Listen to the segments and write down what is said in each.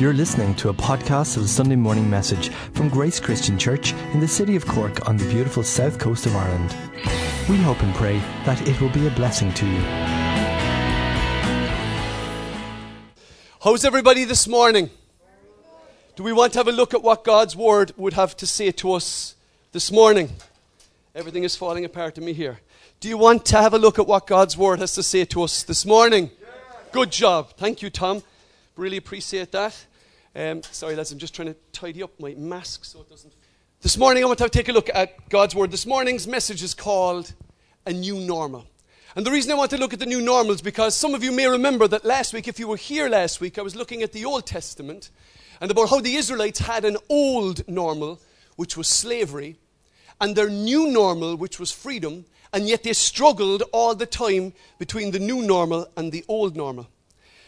You're listening to a podcast of the Sunday morning message from Grace Christian Church in the city of Cork on the beautiful south coast of Ireland. We hope and pray that it will be a blessing to you. How's everybody this morning? Do we want to have a look at what God's Word would have to say to us this morning? Everything is falling apart to me here. Do you want to have a look at what God's Word has to say to us this morning? Good job. Thank you, Tom. Really appreciate that. Um, sorry, lads, I'm just trying to tidy up my mask so it doesn't. This morning, I want to take a look at God's Word. This morning's message is called A New Normal. And the reason I want to look at the new normal is because some of you may remember that last week, if you were here last week, I was looking at the Old Testament and about how the Israelites had an old normal, which was slavery, and their new normal, which was freedom, and yet they struggled all the time between the new normal and the old normal.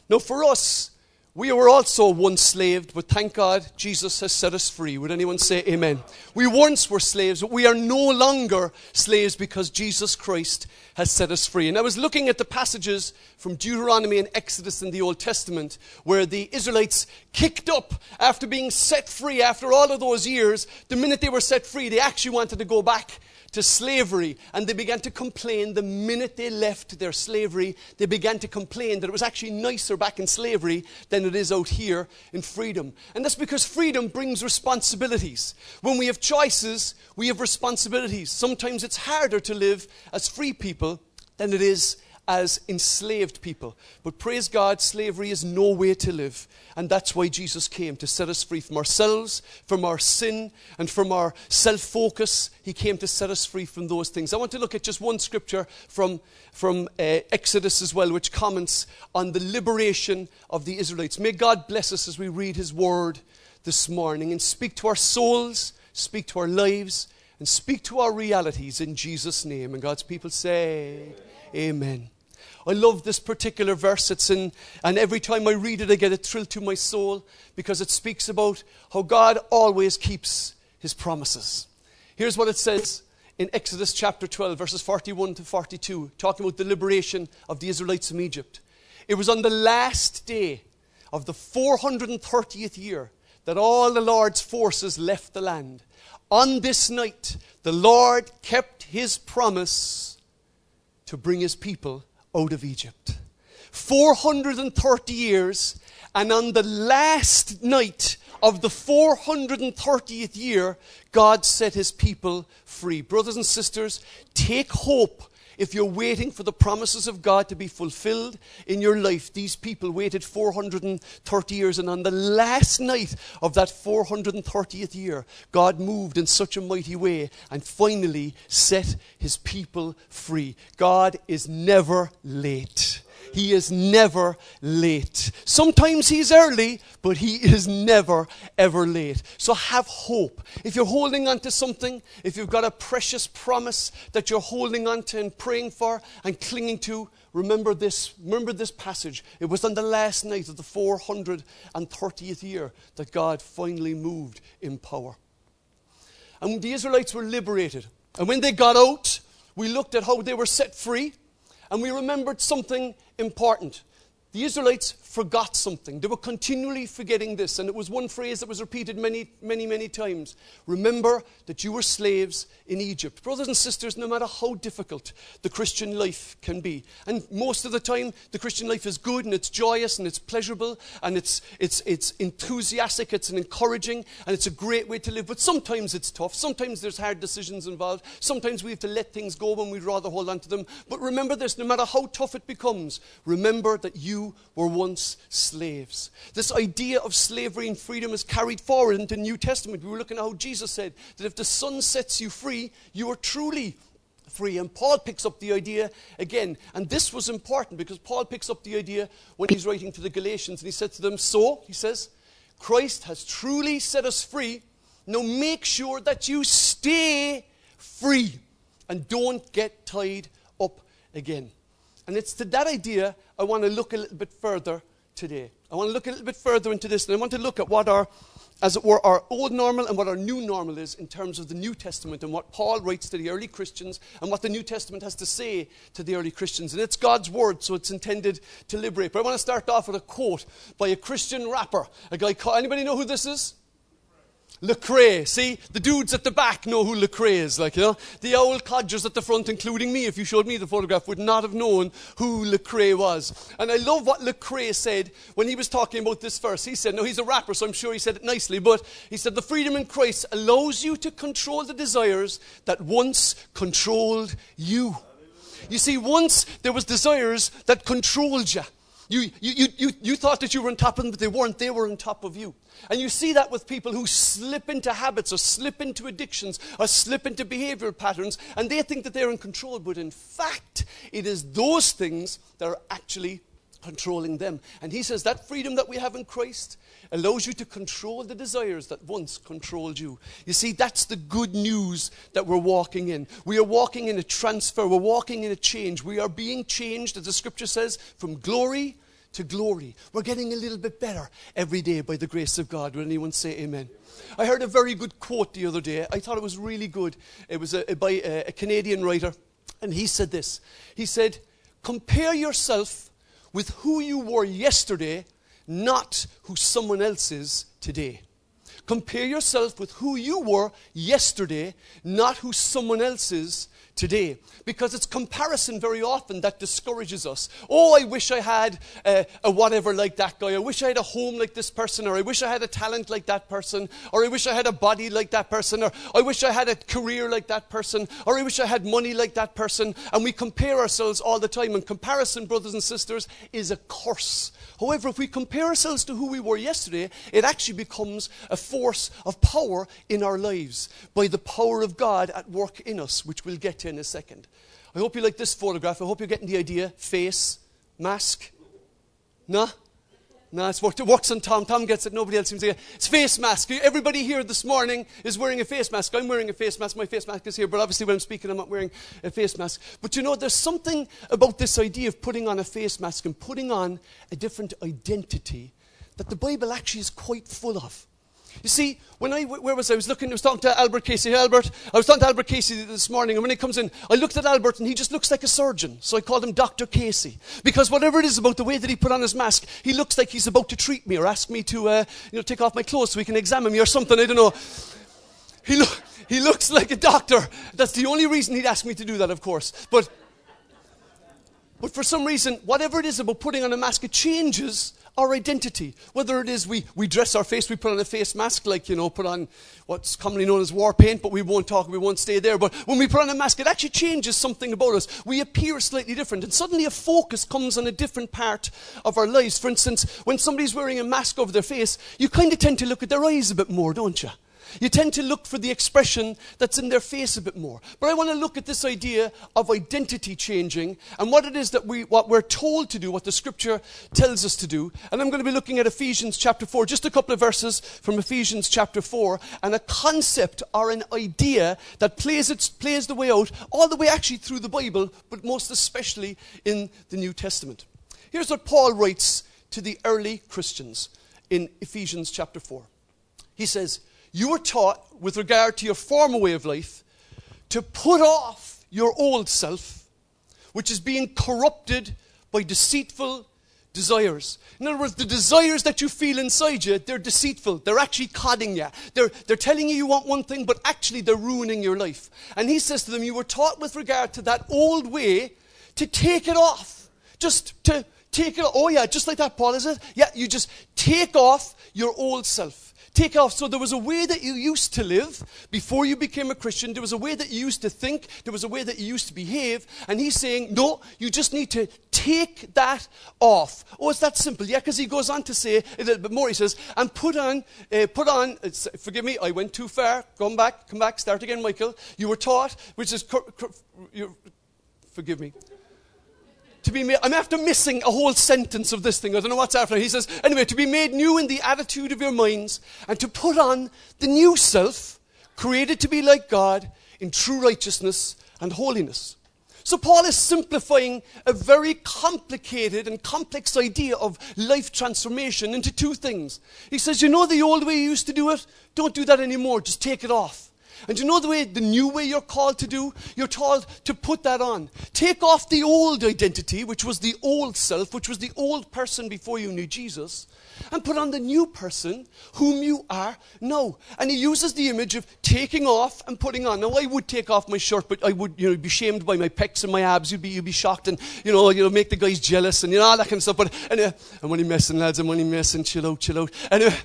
Now, for us, we were also once slaved, but thank God Jesus has set us free. Would anyone say amen? We once were slaves, but we are no longer slaves because Jesus Christ has set us free. And I was looking at the passages from Deuteronomy and Exodus in the Old Testament where the Israelites kicked up after being set free after all of those years. The minute they were set free, they actually wanted to go back to slavery and they began to complain the minute they left their slavery. They began to complain that it was actually nicer back in slavery than it is out here in freedom. And that's because freedom brings responsibilities. When we have choices, we have responsibilities. Sometimes it's harder to live as free people than it is as enslaved people. But praise God, slavery is no way to live. And that's why Jesus came to set us free from ourselves, from our sin, and from our self focus. He came to set us free from those things. I want to look at just one scripture from, from uh, Exodus as well, which comments on the liberation of the Israelites. May God bless us as we read His word this morning and speak to our souls, speak to our lives, and speak to our realities in Jesus' name. And God's people say, Amen. I love this particular verse. It's in, and every time I read it, I get a thrill to my soul because it speaks about how God always keeps his promises. Here's what it says in Exodus chapter 12, verses 41 to 42, talking about the liberation of the Israelites from Egypt. It was on the last day of the 430th year that all the Lord's forces left the land. On this night, the Lord kept his promise to bring his people out of Egypt. 430 years, and on the last night of the 430th year, God set his people free. Brothers and sisters, take hope if you're waiting for the promises of God to be fulfilled in your life, these people waited 430 years, and on the last night of that 430th year, God moved in such a mighty way and finally set his people free. God is never late. He is never late. Sometimes he's early, but he is never, ever late. So have hope. If you're holding on to something, if you've got a precious promise that you're holding on to and praying for and clinging to, remember this. Remember this passage. It was on the last night of the 430th year that God finally moved in power. And the Israelites were liberated. And when they got out, we looked at how they were set free and we remembered something important. The Israelites forgot something. They were continually forgetting this, and it was one phrase that was repeated many, many, many times. Remember that you were slaves in Egypt. Brothers and sisters, no matter how difficult the Christian life can be, and most of the time the Christian life is good and it's joyous and it's pleasurable and it's, it's, it's enthusiastic, it's encouraging, and it's a great way to live. But sometimes it's tough. Sometimes there's hard decisions involved. Sometimes we have to let things go when we'd rather hold on to them. But remember this no matter how tough it becomes, remember that you were once slaves. This idea of slavery and freedom is carried forward into the New Testament. We were looking at how Jesus said that if the Son sets you free, you are truly free. And Paul picks up the idea again. And this was important because Paul picks up the idea when he's writing to the Galatians and he said to them, So, he says, Christ has truly set us free. Now make sure that you stay free and don't get tied up again. And it's to that idea I want to look a little bit further today. I want to look a little bit further into this, and I want to look at what our, as it were, our old normal and what our new normal is in terms of the New Testament and what Paul writes to the early Christians and what the New Testament has to say to the early Christians. And it's God's word, so it's intended to liberate. But I want to start off with a quote by a Christian rapper, a guy called, anybody know who this is? Lecrae. See, the dudes at the back know who Lecrae is. Like, you know, the old codgers at the front, including me, if you showed me the photograph, would not have known who Lecrae was. And I love what Lecrae said when he was talking about this verse. He said, no, he's a rapper, so I'm sure he said it nicely, but he said, the freedom in Christ allows you to control the desires that once controlled you. You see, once there was desires that controlled you. You, you, you, you, thought that you were on top of them, but they weren't. They were on top of you. And you see that with people who slip into habits or slip into addictions or slip into behavioral patterns, and they think that they're in control. But in fact, it is those things that are actually controlling them. And he says that freedom that we have in Christ allows you to control the desires that once controlled you. You see, that's the good news that we're walking in. We are walking in a transfer, we're walking in a change. We are being changed, as the scripture says, from glory to glory. We're getting a little bit better every day by the grace of God. Would anyone say amen? I heard a very good quote the other day. I thought it was really good. It was a, a, by a, a Canadian writer, and he said this. He said, Compare yourself with who you were yesterday, not who someone else is today. Compare yourself with who you were yesterday, not who someone else is today because it's comparison very often that discourages us. Oh, I wish I had a, a, whatever like that guy. I wish I had a home like this person, or I wish I had a talent like that person, or I wish I had a body like that person, or I wish I had a career like that person, or I wish I had money like that person. And we compare ourselves all the time. And comparison, brothers and sisters, is a curse. However, if we compare ourselves to who we were yesterday, it actually becomes a force of power in our lives by the power of God at work in us, which we'll get to in a second. I hope you like this photograph. I hope you're getting the idea. Face, mask. Nah? Nah, it's. It works on Tom. Tom gets it. Nobody else seems to get it. It's face mask. Everybody here this morning is wearing a face mask. I'm wearing a face mask. My face mask is here, but obviously when I'm speaking, I'm not wearing a face mask. But you know, there's something about this idea of putting on a face mask and putting on a different identity that the Bible actually is quite full of. You see, when I, where was I? I was looking, I was talking to Albert Casey. Albert, I was talking to Albert Casey this morning, and when he comes in, I looked at Albert, and he just looks like a surgeon. So I called him Dr. Casey. Because whatever it is about the way that he put on his mask, he looks like he's about to treat me or ask me to, uh, you know, take off my clothes so he can examine me or something. I don't know. He, lo- he looks like a doctor. That's the only reason he'd ask me to do that, of course. But, but for some reason, whatever it is about putting on a mask, it changes our identity. Whether it is we, we dress our face, we put on a face mask, like, you know, put on what's commonly known as war paint, but we won't talk, we won't stay there. But when we put on a mask, it actually changes something about us. We appear slightly different, and suddenly a focus comes on a different part of our lives. For instance, when somebody's wearing a mask over their face, you kind of tend to look at their eyes a bit more, don't you? You tend to look for the expression that's in their face a bit more. But I want to look at this idea of identity changing and what it is that we, what we're told to do, what the scripture tells us to do. And I'm going to be looking at Ephesians chapter 4, just a couple of verses from Ephesians chapter 4, and a concept or an idea that plays, its, plays the way out all the way actually through the Bible, but most especially in the New Testament. Here's what Paul writes to the early Christians in Ephesians chapter 4. He says, you were taught, with regard to your former way of life, to put off your old self, which is being corrupted by deceitful desires. In other words, the desires that you feel inside you, they're deceitful. They're actually codding you. They're, they're telling you you want one thing, but actually they're ruining your life. And he says to them, You were taught with regard to that old way to take it off. Just to take it off. Oh, yeah, just like that, Paul, is it? Yeah, you just take off your old self take off. So there was a way that you used to live before you became a Christian. There was a way that you used to think. There was a way that you used to behave. And he's saying, no, you just need to take that off. Oh, it's that simple. Yeah, because he goes on to say a little bit more. He says, and put on, uh, put on, forgive me, I went too far. Come back, come back, start again, Michael. You were taught, which is, forgive me to be made, I'm after missing a whole sentence of this thing. I don't know what's after. He says, anyway, to be made new in the attitude of your minds and to put on the new self, created to be like God in true righteousness and holiness. So, Paul is simplifying a very complicated and complex idea of life transformation into two things. He says, You know the old way you used to do it? Don't do that anymore. Just take it off. And you know the way, the new way you're called to do? You're told to put that on. Take off the old identity, which was the old self, which was the old person before you knew Jesus, and put on the new person whom you are now. And he uses the image of taking off and putting on. Now, I would take off my shirt, but I would, you know, be shamed by my pecs and my abs. You'd be, you'd be shocked and, you know, you know, make the guys jealous and, you know, all that kind of stuff. But anyway, uh, I'm only messing, lads. I'm only messing. Chill out, chill out. Anyway, uh,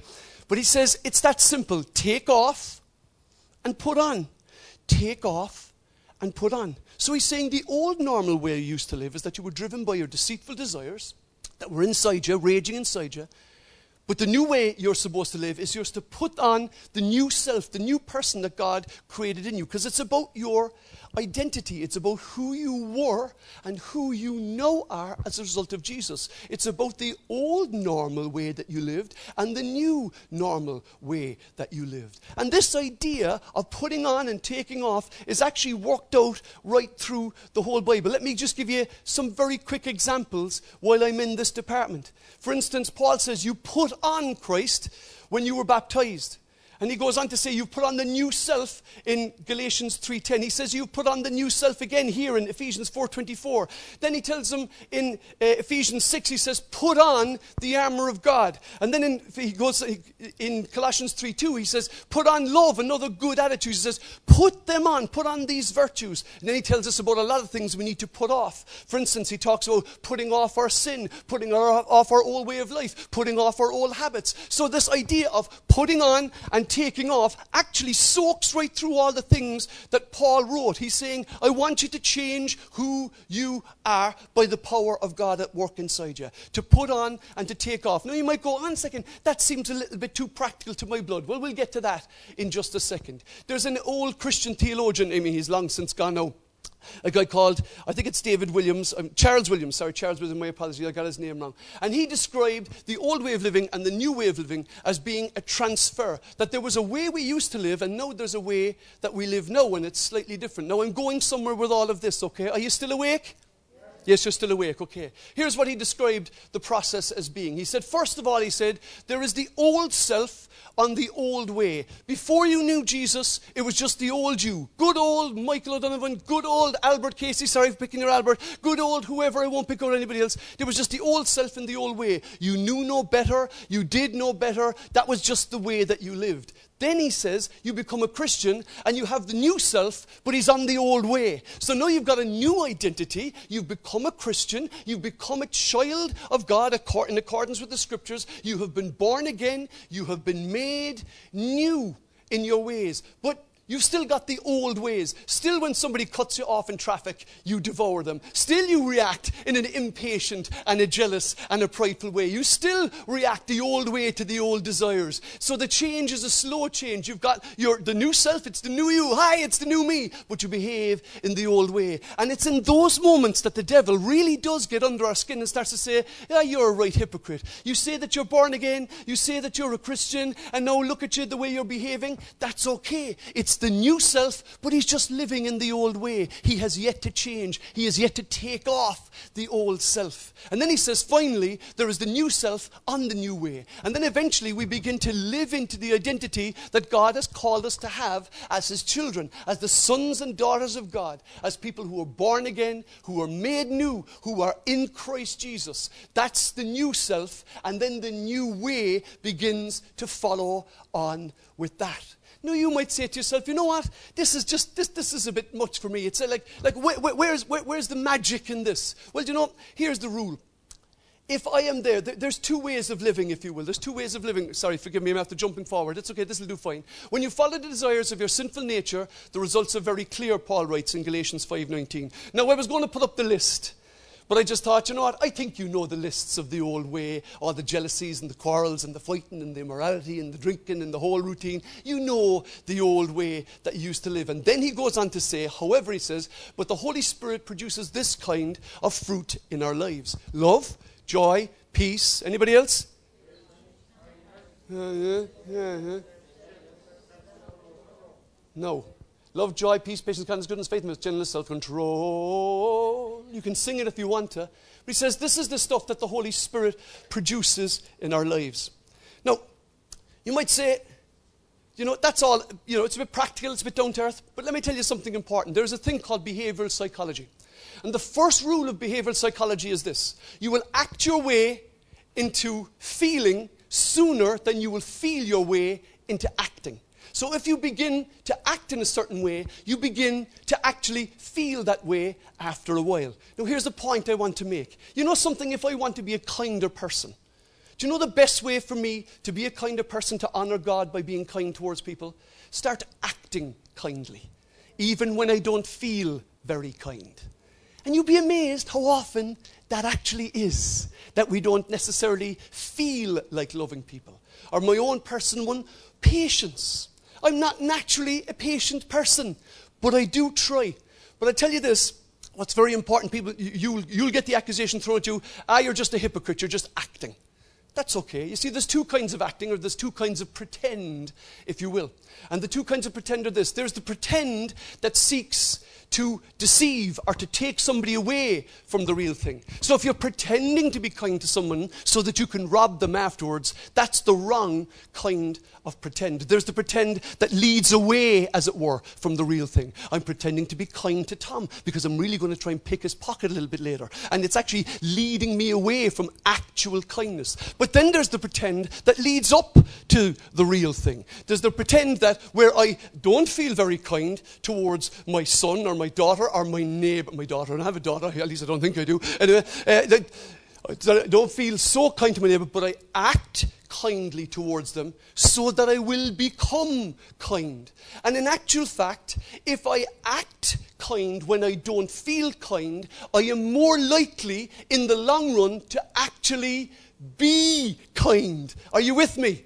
but he says it's that simple. Take off and put on. Take off and put on. So he's saying the old normal way you used to live is that you were driven by your deceitful desires that were inside you, raging inside you. But the new way you're supposed to live is you're to put on the new self, the new person that God created in you. Because it's about your identity. It's about who you were and who you now are as a result of Jesus. It's about the old normal way that you lived and the new normal way that you lived. And this idea of putting on and taking off is actually worked out right through the whole Bible. Let me just give you some very quick examples while I'm in this department. For instance, Paul says, You put on Christ when you were baptized. And he goes on to say, You've put on the new self in Galatians 3.10. He says, You've put on the new self again here in Ephesians 4.24. Then he tells them in uh, Ephesians 6, he says, Put on the armor of God. And then in, he goes in Colossians 3.2, he says, Put on love another good attitude. He says, Put them on, put on these virtues. And then he tells us about a lot of things we need to put off. For instance, he talks about putting off our sin, putting off our old way of life, putting off our old habits. So this idea of putting on and taking off actually soaks right through all the things that Paul wrote. He's saying, I want you to change who you are by the power of God at work inside you. To put on and to take off. Now you might go, on a second, that seems a little bit too practical to my blood. Well, we'll get to that in just a second. There's an old Christian theologian, I mean, he's long since gone now a guy called, I think it's David Williams, um, Charles Williams, sorry, Charles Williams, my apologies, I got his name wrong. And he described the old way of living and the new way of living as being a transfer. That there was a way we used to live, and now there's a way that we live now, and it's slightly different. Now I'm going somewhere with all of this, okay? Are you still awake? Yes, you're still awake. Okay. Here's what he described the process as being. He said, first of all, he said, there is the old self on the old way. Before you knew Jesus, it was just the old you. Good old Michael O'Donovan, good old Albert Casey, sorry for picking your Albert, good old whoever, I won't pick on anybody else. There was just the old self in the old way. You knew no better, you did no better. That was just the way that you lived. Then he says you become a Christian and you have the new self, but he's on the old way. So now you've got a new identity. You've become a Christian. You've become a child of God in accordance with the scriptures. You have been born again. You have been made new in your ways. But You've still got the old ways. Still, when somebody cuts you off in traffic, you devour them. Still, you react in an impatient and a jealous and a prideful way. You still react the old way to the old desires. So the change is a slow change. You've got your, the new self, it's the new you. Hi, it's the new me. But you behave in the old way. And it's in those moments that the devil really does get under our skin and starts to say, Yeah, you're a right hypocrite. You say that you're born again. You say that you're a Christian. And now look at you the way you're behaving. That's okay. It's the new self, but he's just living in the old way. He has yet to change. He has yet to take off the old self. And then he says, finally, there is the new self on the new way. And then eventually we begin to live into the identity that God has called us to have as his children, as the sons and daughters of God, as people who are born again, who are made new, who are in Christ Jesus. That's the new self. And then the new way begins to follow on with that. You might say to yourself, you know what? This is just, this, this is a bit much for me. It's like, like where, where's, where, where's the magic in this? Well, you know, here's the rule. If I am there, there's two ways of living, if you will. There's two ways of living. Sorry, forgive me, I'm after jumping forward. It's okay, this will do fine. When you follow the desires of your sinful nature, the results are very clear, Paul writes in Galatians 5.19. Now, I was going to put up the list. But I just thought, you know what? I think you know the lists of the old way, all the jealousies and the quarrels and the fighting and the immorality and the drinking and the whole routine. You know the old way that you used to live. And then he goes on to say, however, he says, but the Holy Spirit produces this kind of fruit in our lives love, joy, peace. Anybody else? Uh, yeah, yeah, yeah. No. Love, joy, peace, patience, kindness, goodness, faithfulness, gentleness, self control. You can sing it if you want to. But he says this is the stuff that the Holy Spirit produces in our lives. Now, you might say, you know, that's all, you know, it's a bit practical, it's a bit down to earth. But let me tell you something important. There's a thing called behavioral psychology. And the first rule of behavioral psychology is this you will act your way into feeling sooner than you will feel your way into acting. So if you begin to act in a certain way, you begin to actually feel that way after a while. Now, here's a point I want to make. You know something, if I want to be a kinder person, do you know the best way for me to be a kinder person to honor God by being kind towards people? Start acting kindly, even when I don't feel very kind. And you'll be amazed how often that actually is, that we don't necessarily feel like loving people. Or my own personal one, patience. I'm not naturally a patient person, but I do try. But I tell you this, what's very important, people, you'll, you'll get the accusation thrown at you, ah, you're just a hypocrite, you're just acting. That's okay. You see, there's two kinds of acting, or there's two kinds of pretend, if you will. And the two kinds of pretend are this there's the pretend that seeks to deceive or to take somebody away from the real thing. So if you're pretending to be kind to someone so that you can rob them afterwards, that's the wrong kind of pretend. There's the pretend that leads away, as it were, from the real thing. I'm pretending to be kind to Tom because I'm really going to try and pick his pocket a little bit later. And it's actually leading me away from actual kindness. But then there's the pretend that leads up to the real thing. There's the pretend that where I don't feel very kind towards my son or my daughter or my neighbor, my daughter, and I have a daughter, at least I don't think I do. Anyway, uh, that, I don't feel so kind to my neighbor, but I act kindly towards them so that I will become kind. And in actual fact, if I act kind when I don't feel kind, I am more likely in the long run to actually be kind. Are you with me?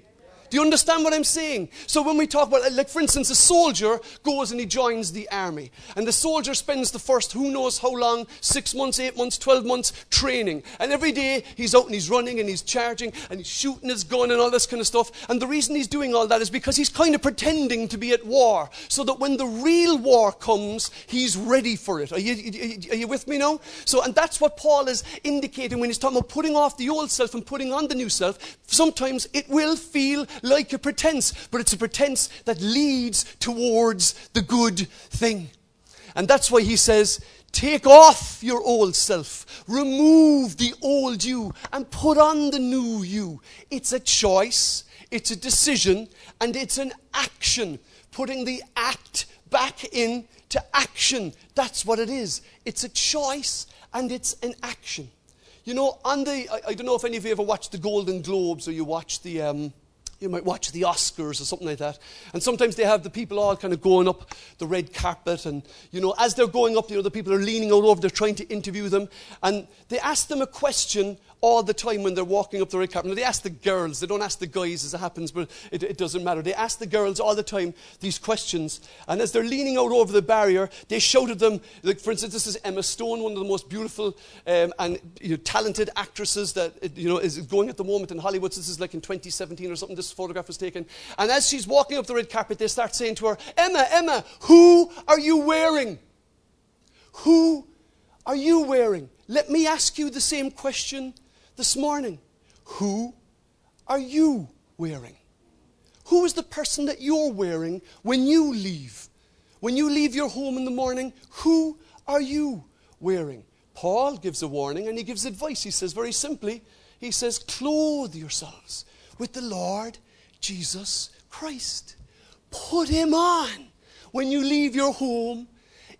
Do you understand what I'm saying? So when we talk about, like for instance, a soldier goes and he joins the army, and the soldier spends the first who knows how long, six months, eight months, twelve months training, and every day he's out and he's running and he's charging and he's shooting his gun and all this kind of stuff. And the reason he's doing all that is because he's kind of pretending to be at war, so that when the real war comes, he's ready for it. Are you, are you with me now? So, and that's what Paul is indicating when he's talking about putting off the old self and putting on the new self. Sometimes it will feel like a pretense, but it's a pretense that leads towards the good thing. And that's why he says, Take off your old self, remove the old you, and put on the new you. It's a choice, it's a decision, and it's an action. Putting the act back into action. That's what it is. It's a choice and it's an action. You know, on the, I, I don't know if any of you ever watched the Golden Globes or you watch the, um, you might watch the Oscars or something like that. And sometimes they have the people all kind of going up the red carpet. And, you know, as they're going up, you know, the people are leaning all over, they're trying to interview them. And they ask them a question all the time when they're walking up the red carpet. Now, they ask the girls, they don't ask the guys as it happens, but it, it, doesn't matter. They ask the girls all the time these questions. And as they're leaning out over the barrier, they shout at them, like, for instance, this is Emma Stone, one of the most beautiful um, and you know, talented actresses that you know, is going at the moment in Hollywood. This is like in 2017 or something, this photograph was taken. And as she's walking up the red carpet, they start saying to her, Emma, Emma, who are you wearing? Who are you wearing? Let me ask you the same question this morning. Who are you wearing? Who is the person that you're wearing when you leave? When you leave your home in the morning, who are you wearing? Paul gives a warning and he gives advice. He says very simply, he says, clothe yourselves with the Lord Jesus Christ. Put him on when you leave your home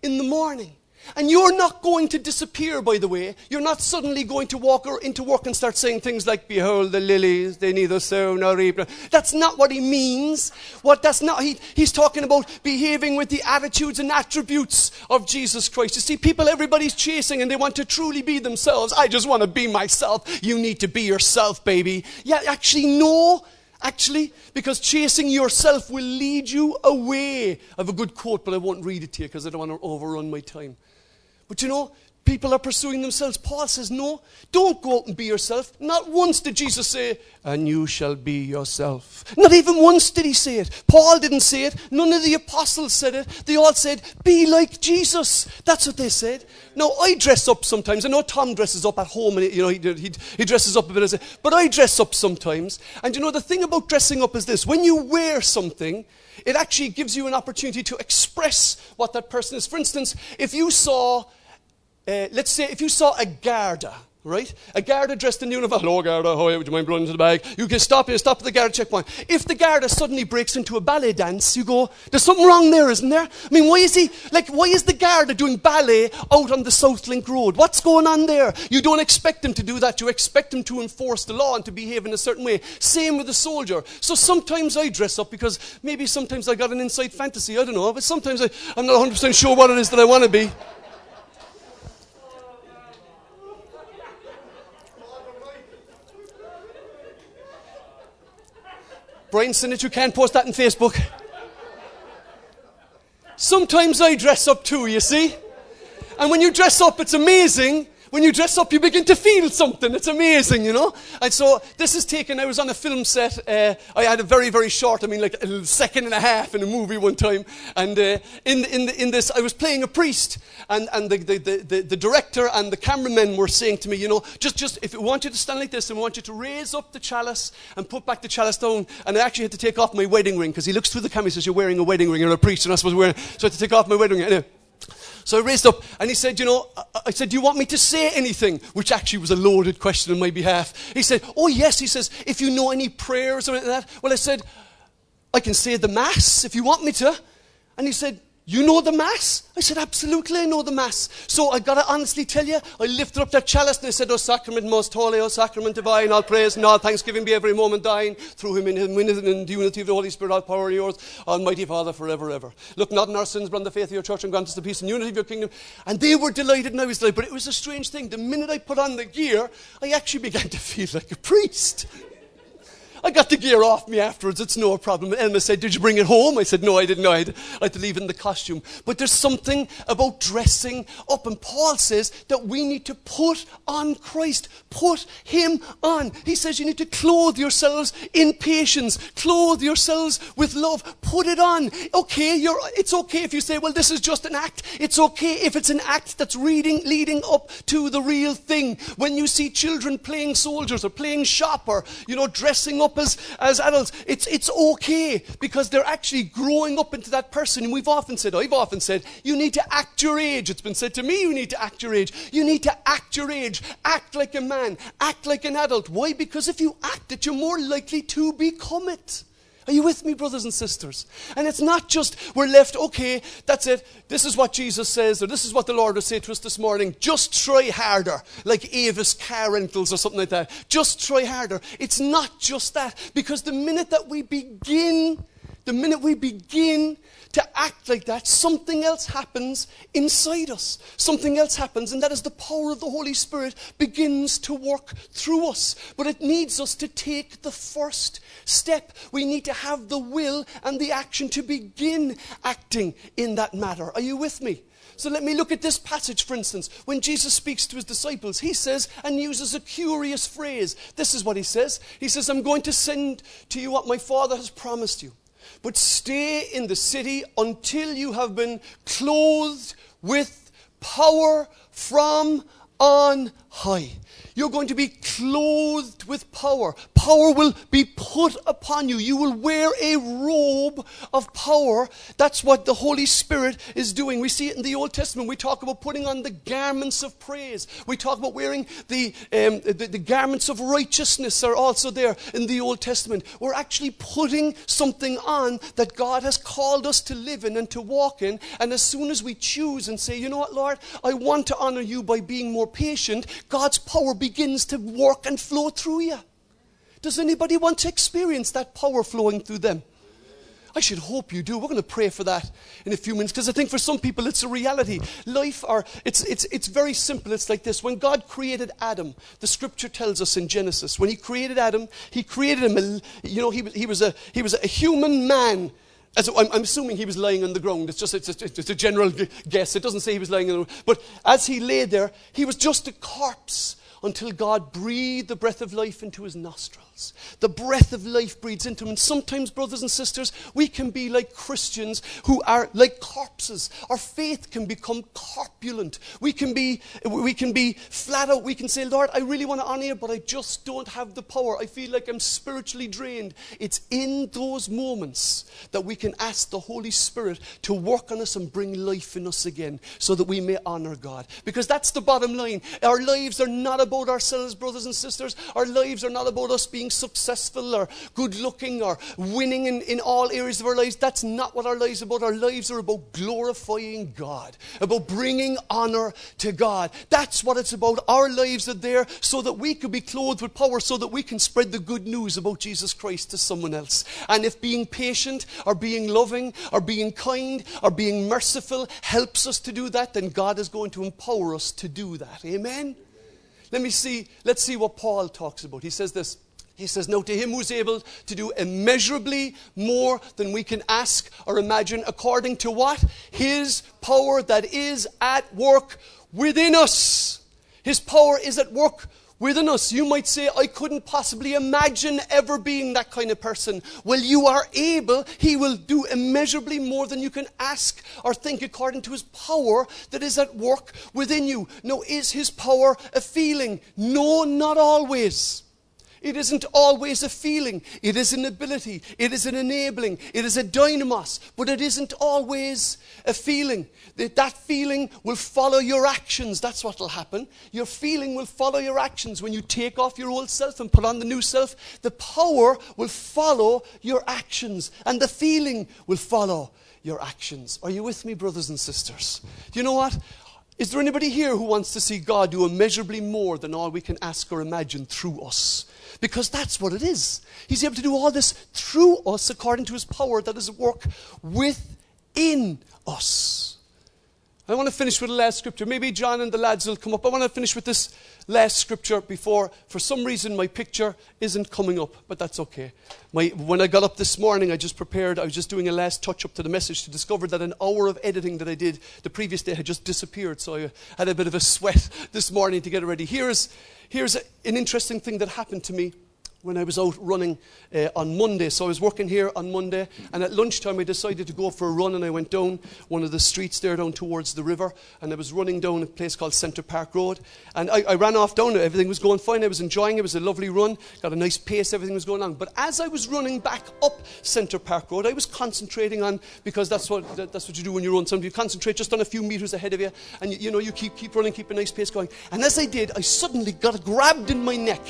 in the morning. And you're not going to disappear, by the way. You're not suddenly going to walk into work and start saying things like, Behold the lilies, they neither sow nor reap. That's not what he means. What that's not, he, he's talking about behaving with the attitudes and attributes of Jesus Christ. You see, people, everybody's chasing and they want to truly be themselves. I just want to be myself. You need to be yourself, baby. Yeah, actually, no actually, because chasing yourself will lead you away. I have a good quote, but I won't read it to you because I don't want to overrun my time. But you know, People are pursuing themselves. Paul says, No, don't go out and be yourself. Not once did Jesus say, And you shall be yourself. Not even once did he say it. Paul didn't say it. None of the apostles said it. They all said, Be like Jesus. That's what they said. Now, I dress up sometimes. I know Tom dresses up at home and you know, he, he, he dresses up a bit, but I dress up sometimes. And you know, the thing about dressing up is this when you wear something, it actually gives you an opportunity to express what that person is. For instance, if you saw uh, let's say if you saw a Garda, right? A Garda dressed in uniform. Hello, Garda. How are you? Would you mind blowing into the bag? You can stop here, stop at the Garda checkpoint. If the Garda suddenly breaks into a ballet dance, you go, there's something wrong there, isn't there? I mean, why is he, like, why is the Garda doing ballet out on the South Link Road? What's going on there? You don't expect them to do that. You expect them to enforce the law and to behave in a certain way. Same with the soldier. So sometimes I dress up because maybe sometimes I got an inside fantasy. I don't know. But sometimes I, I'm not 100% sure what it is that I want to be. Brian Sinnott, you can't post that on Facebook. Sometimes I dress up too, you see? And when you dress up, it's amazing when you dress up, you begin to feel something. It's amazing, you know? And so this is taken, I was on a film set. Uh, I had a very, very short, I mean, like a second and a half in a movie one time. And uh, in, in, in this, I was playing a priest. And, and the, the, the, the, director and the cameramen were saying to me, you know, just, just if we want you to stand like this and we want you to raise up the chalice and put back the chalice down. And I actually had to take off my wedding ring because he looks through the camera and says, You're wearing a wedding ring. You're a priest. You're not supposed to wear. So I had to take off my wedding ring. Anyway, so I raised up and he said, You know, I said, Do you want me to say anything? Which actually was a loaded question on my behalf. He said, Oh, yes. He says, If you know any prayers or anything like that. Well, I said, I can say the Mass if you want me to. And he said, you know the Mass? I said, Absolutely, I know the Mass. So I got to honestly tell you, I lifted up that chalice and I said, O sacrament most holy, O sacrament divine, all praise and all thanksgiving be every moment thine, through him in, him, in the unity of the Holy Spirit, all power of yours, Almighty Father, forever, ever. Look not in our sins, but on the faith of your church, and grant us the peace and unity of your kingdom. And they were delighted, and I was delighted. But it was a strange thing. The minute I put on the gear, I actually began to feel like a priest. I got the gear off me afterwards. It's no problem. Elma said, Did you bring it home? I said, No, I didn't know. I had, I had to leave it in the costume. But there's something about dressing up. And Paul says that we need to put on Christ, put him on. He says you need to clothe yourselves in patience, clothe yourselves with love, put it on. Okay, it's okay if you say, Well, this is just an act. It's okay if it's an act that's reading, leading up to the real thing. When you see children playing soldiers or playing shop or, you know, dressing up up as, as adults, it's, it's okay because they're actually growing up into that person. And we've often said, I've often said, you need to act your age. It's been said to me, you need to act your age. You need to act your age. Act like a man. Act like an adult. Why? Because if you act it, you're more likely to become it. Are you with me, brothers and sisters? And it's not just we're left, okay, that's it. This is what Jesus says, or this is what the Lord will say to us this morning. Just try harder, like Avis car rentals or something like that. Just try harder. It's not just that, because the minute that we begin, the minute we begin to act like that, something else happens inside us. Something else happens, and that is the power of the Holy Spirit begins to work through us. But it needs us to take the first step. We need to have the will and the action to begin acting in that matter. Are you with me? So let me look at this passage, for instance. When Jesus speaks to his disciples, he says and uses a curious phrase. This is what he says He says, I'm going to send to you what my Father has promised you. But stay in the city until you have been clothed with power from on high. You're going to be clothed with power. Power will be put upon you. You will wear a robe of power. That's what the Holy Spirit is doing. We see it in the Old Testament. We talk about putting on the garments of praise. We talk about wearing the, um, the, the garments of righteousness are also there in the Old Testament. We're actually putting something on that God has called us to live in and to walk in. And as soon as we choose and say, you know what, Lord, I want to honor you by being more patient, God's power begins to work and flow through you. Does anybody want to experience that power flowing through them? I should hope you do. We're going to pray for that in a few minutes because I think for some people it's a reality. Life or it's it's it's very simple. It's like this. When God created Adam, the scripture tells us in Genesis, when he created Adam, he created him, you know, he, he was a he was a human man As I'm, I'm, assuming he was lying on the ground. It's just it's, it's, it's a general guess. It doesn't say he was lying on the ground. But as he lay there, he was just a corpse until God breathed the breath of life into his nostrils. The breath of life breathes into him. And sometimes, brothers and sisters, we can be like Christians who are like corpses. Our faith can become corpulent. We can be, we can be flat out. We can say, Lord, I really want to honor you, but I just don't have the power. I feel like I'm spiritually drained. It's in those moments that we can ask the Holy Spirit to work on us and bring life in us again so that we may honor God. Because that's the bottom line. Our lives are not about ourselves, brothers and sisters. Our lives are not about us being successful or good looking or winning in, in all areas of our lives. That's not what our lives are about. Our lives are about glorifying God, about bringing honor to God. That's what it's about. Our lives are there so that we could be clothed with power, so that we can spread the good news about Jesus Christ to someone else. And if being patient or being loving or being kind or being merciful helps us to do that, then God is going to empower us to do that. Amen? Let me see, let's see what Paul talks about. He says this. He says, No, to him who's able to do immeasurably more than we can ask or imagine, according to what? His power that is at work within us. His power is at work within us. You might say, I couldn't possibly imagine ever being that kind of person. Well, you are able. He will do immeasurably more than you can ask or think according to his power that is at work within you. No, is his power a feeling? No, not always. It isn't always a feeling, it is an ability, it is an enabling, it is a dynamos, but it isn't always a feeling. That, feeling will follow your actions. That's what will happen. Your feeling will follow your actions. When you take off your old self and put on the new self, the power will follow your actions, and the feeling will follow your actions. Are you with me, brothers and sisters? Do you know what? Is there anybody here who wants to see God do immeasurably more than all we can ask or imagine through us? Because that's what it is. He's able to do all this through us according to his power that is at work within us. I want to finish with the last scripture. Maybe John and the lads will come up. I want to finish with this last scripture before, for some reason, my picture isn't coming up, but that's okay. My, when I got up this morning, I just prepared, I was just doing a last touch up to the message to discover that an hour of editing that I did the previous day had just disappeared. So I had a bit of a sweat this morning to get it ready. Here's, here's a, an interesting thing that happened to me when I was out running uh, on Monday. So I was working here on Monday, and at lunchtime I decided to go for a run, and I went down one of the streets there down towards the river, and I was running down a place called Centre Park Road, and I, I ran off down it. Everything was going fine. I was enjoying it. It was a lovely run. Got a nice pace. Everything was going on. But as I was running back up Centre Park Road, I was concentrating on because that's what that, that's what you do when you run. Sometimes you concentrate just on a few meters ahead of you, and you, you know you keep keep running, keep a nice pace going. And as I did, I suddenly got grabbed in my neck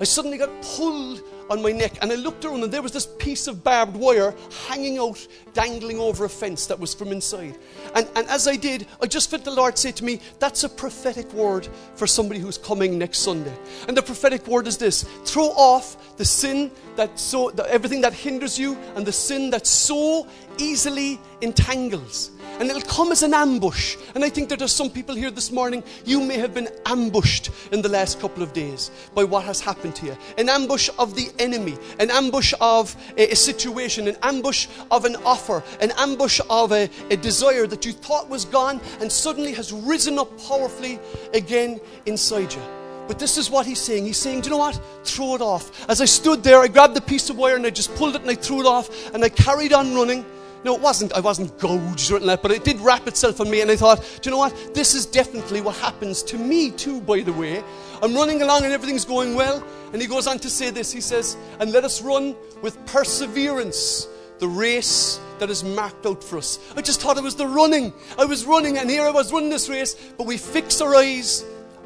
I suddenly got pulled on my neck and I looked around and there was this piece of barbed wire hanging out, dangling over a fence that was from inside. And, and as I did, I just felt the Lord say to me, That's a prophetic word for somebody who's coming next Sunday. And the prophetic word is this throw off the sin that so, everything that hinders you and the sin that so easily entangles and it'll come as an ambush. And I think that there's some people here this morning, you may have been ambushed in the last couple of days by what has happened to you. An ambush of the enemy, an ambush of a, a situation, an ambush of an offer, an ambush of a, a desire that you thought was gone and suddenly has risen up powerfully again inside you. But this is what he's saying. He's saying, Do you know what? Throw it off. As I stood there, I grabbed the piece of wire and I just pulled it and I threw it off and I carried on running. No, it wasn't, I wasn't gouged or anything like that, but it did wrap itself on me. And I thought, do you know what? This is definitely what happens to me too, by the way. I'm running along and everything's going well. And he goes on to say this. He says, and let us run with perseverance the race that is marked out for us. I just thought it was the running. I was running, and here I was running this race, but we fix our eyes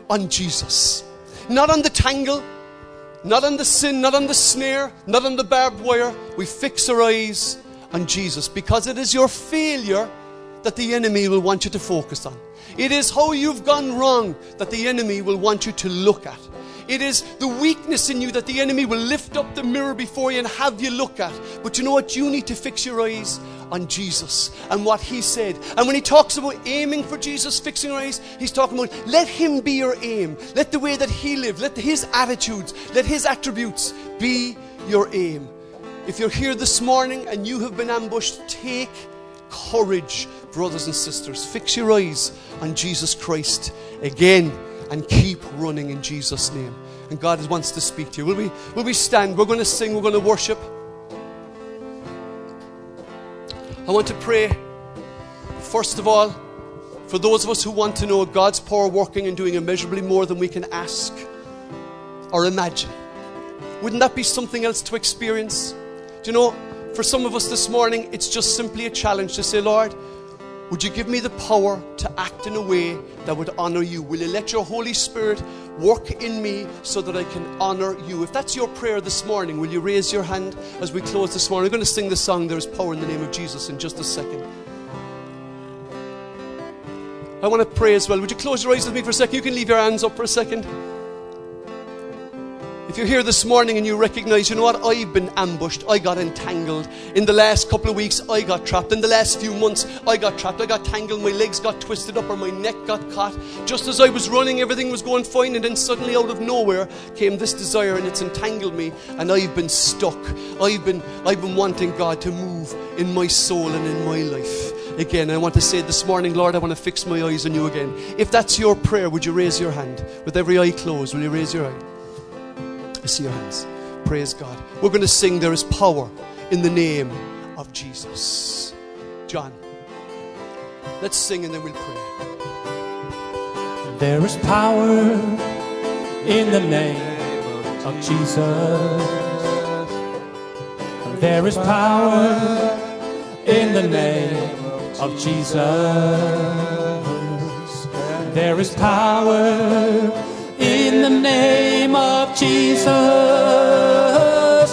on Jesus. Not on the tangle, not on the sin, not on the snare, not on the barbed wire. We fix our eyes on Jesus because it is your failure that the enemy will want you to focus on. It is how you've gone wrong that the enemy will want you to look at. It is the weakness in you that the enemy will lift up the mirror before you and have you look at. But you know what? You need to fix your eyes on Jesus and what he said. And when he talks about aiming for Jesus, fixing your eyes, he's talking about let him be your aim. Let the way that he lived, let his attitudes, let his attributes be your aim. If you're here this morning and you have been ambushed, take courage, brothers and sisters. Fix your eyes on Jesus Christ again and keep running in Jesus' name. And God wants to speak to you. Will we, will we stand? We're going to sing, we're going to worship. I want to pray, first of all, for those of us who want to know God's power working and doing immeasurably more than we can ask or imagine. Wouldn't that be something else to experience? Do you know, for some of us this morning, it's just simply a challenge to say, Lord, would you give me the power to act in a way that would honor you? Will you let your Holy Spirit work in me so that I can honor you? If that's your prayer this morning, will you raise your hand as we close this morning? We're going to sing the song, There is Power in the Name of Jesus, in just a second. I want to pray as well. Would you close your eyes with me for a second? You can leave your hands up for a second. If you're here this morning and you recognize, you know what, I've been ambushed, I got entangled. In the last couple of weeks, I got trapped. In the last few months, I got trapped. I got tangled, my legs got twisted up, or my neck got caught. Just as I was running, everything was going fine, and then suddenly out of nowhere came this desire, and it's entangled me, and I've been stuck. I've been, I've been wanting God to move in my soul and in my life again. I want to say this morning, Lord, I want to fix my eyes on you again. If that's your prayer, would you raise your hand? With every eye closed, will you raise your eye? I see your hands. Praise God. We're going to sing There is Power in the Name of Jesus. John, let's sing and then we'll pray. There is power in the name of Jesus. There is power in the name of Jesus. There is power in the name of Jesus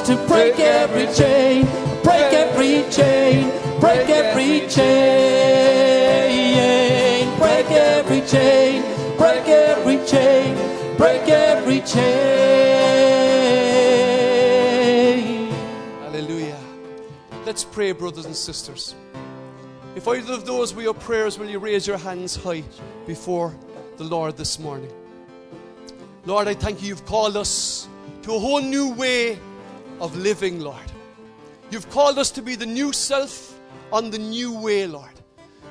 to break every chain, break every chain, break every chain, break every chain, break every chain, break every chain. Hallelujah. Let's pray, brothers and sisters. If either of those were your prayers, will you raise your hands high before the Lord this morning? Lord, I thank you, you've called us to a whole new way of living, Lord. You've called us to be the new self on the new way, Lord.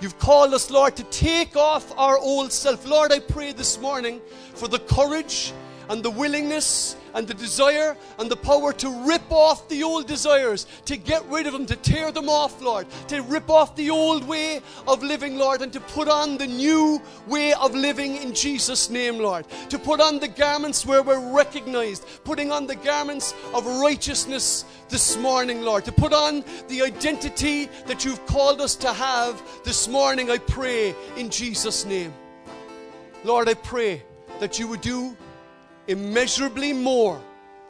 You've called us, Lord, to take off our old self. Lord, I pray this morning for the courage and the willingness and the desire and the power to rip off the old desires, to get rid of them, to tear them off, Lord, to rip off the old way of living, Lord, and to put on the new way of living in Jesus' name, Lord. To put on the garments where we're recognized, putting on the garments of righteousness this morning, Lord. To put on the identity that you've called us to have this morning, I pray in Jesus' name. Lord, I pray that you would do immeasurably more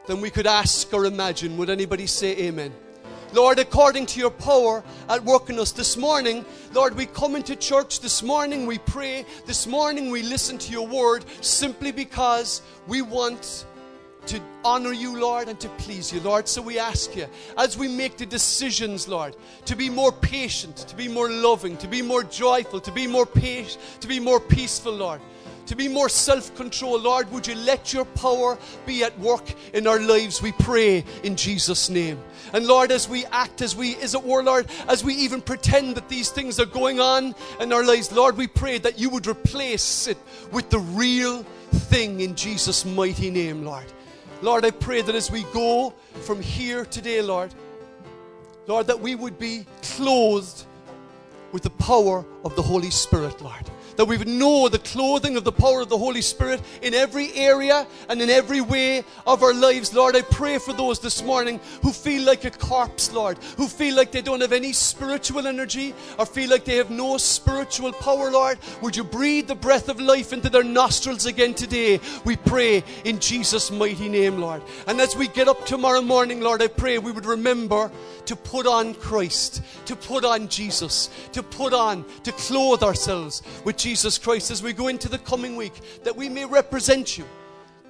than we could ask or imagine. Would anybody say amen? Lord, according to your power at work in us this morning, Lord, we come into church this morning, we pray, this morning we listen to your word simply because we want to honor you, Lord, and to please you, Lord. So we ask you, as we make the decisions, Lord, to be more patient, to be more loving, to be more joyful, to be more patient, to be more peaceful, Lord to be more self control. Lord, would you let your power be at work in our lives? We pray in Jesus' name. And Lord, as we act, as we, is it war, Lord, as we even pretend that these things are going on in our lives, Lord, we pray that you would replace it with the real thing in Jesus' mighty name, Lord. Lord, I pray that as we go from here today, Lord, Lord, that we would be clothed with the power of the Holy Spirit, Lord that we would know the clothing of the power of the Holy Spirit in every area and in every way of our lives. Lord, I pray for those this morning who feel like a corpse, Lord, who feel like they don't have any spiritual energy or feel like they have no spiritual power, Lord. Would you breathe the breath of life into their nostrils again today? We pray in Jesus' mighty name, Lord. And as we get up tomorrow morning, Lord, I pray we would remember to put on Christ, to put on Jesus, to put on, to clothe ourselves with Jesus Christ as we go into the coming week, that we may represent you,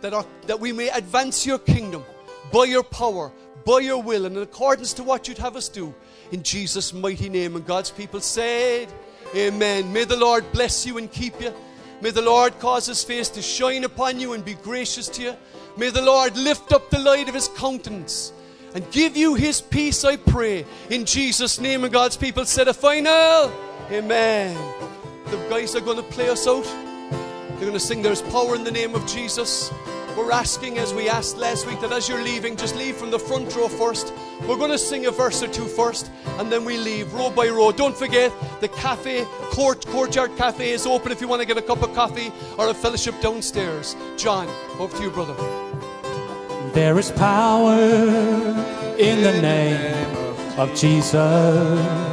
that, our, that we may advance your kingdom by your power, by your will, and in accordance to what you'd have us do. In Jesus' mighty name. And God's people said, Amen. May the Lord bless you and keep you. May the Lord cause his face to shine upon you and be gracious to you. May the Lord lift up the light of his countenance and give you his peace, I pray. In Jesus' name, and God's people said a final. Amen. The guys are going to play us out. They're going to sing There's Power in the Name of Jesus. We're asking, as we asked last week, that as you're leaving, just leave from the front row first. We're going to sing a verse or two first, and then we leave row by row. Don't forget, the cafe, court, courtyard cafe is open if you want to get a cup of coffee or a fellowship downstairs. John, over to you, brother. There is power in the name of Jesus.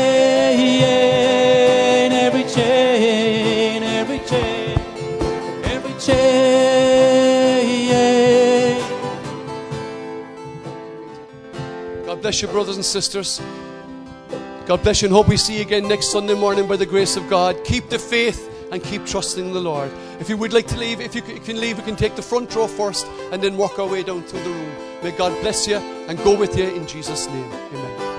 bless you, brothers and sisters. God bless you and hope we see you again next Sunday morning by the grace of God. Keep the faith and keep trusting the Lord. If you would like to leave, if you can leave, we can take the front row first and then walk our way down through the room. May God bless you and go with you in Jesus' name. Amen.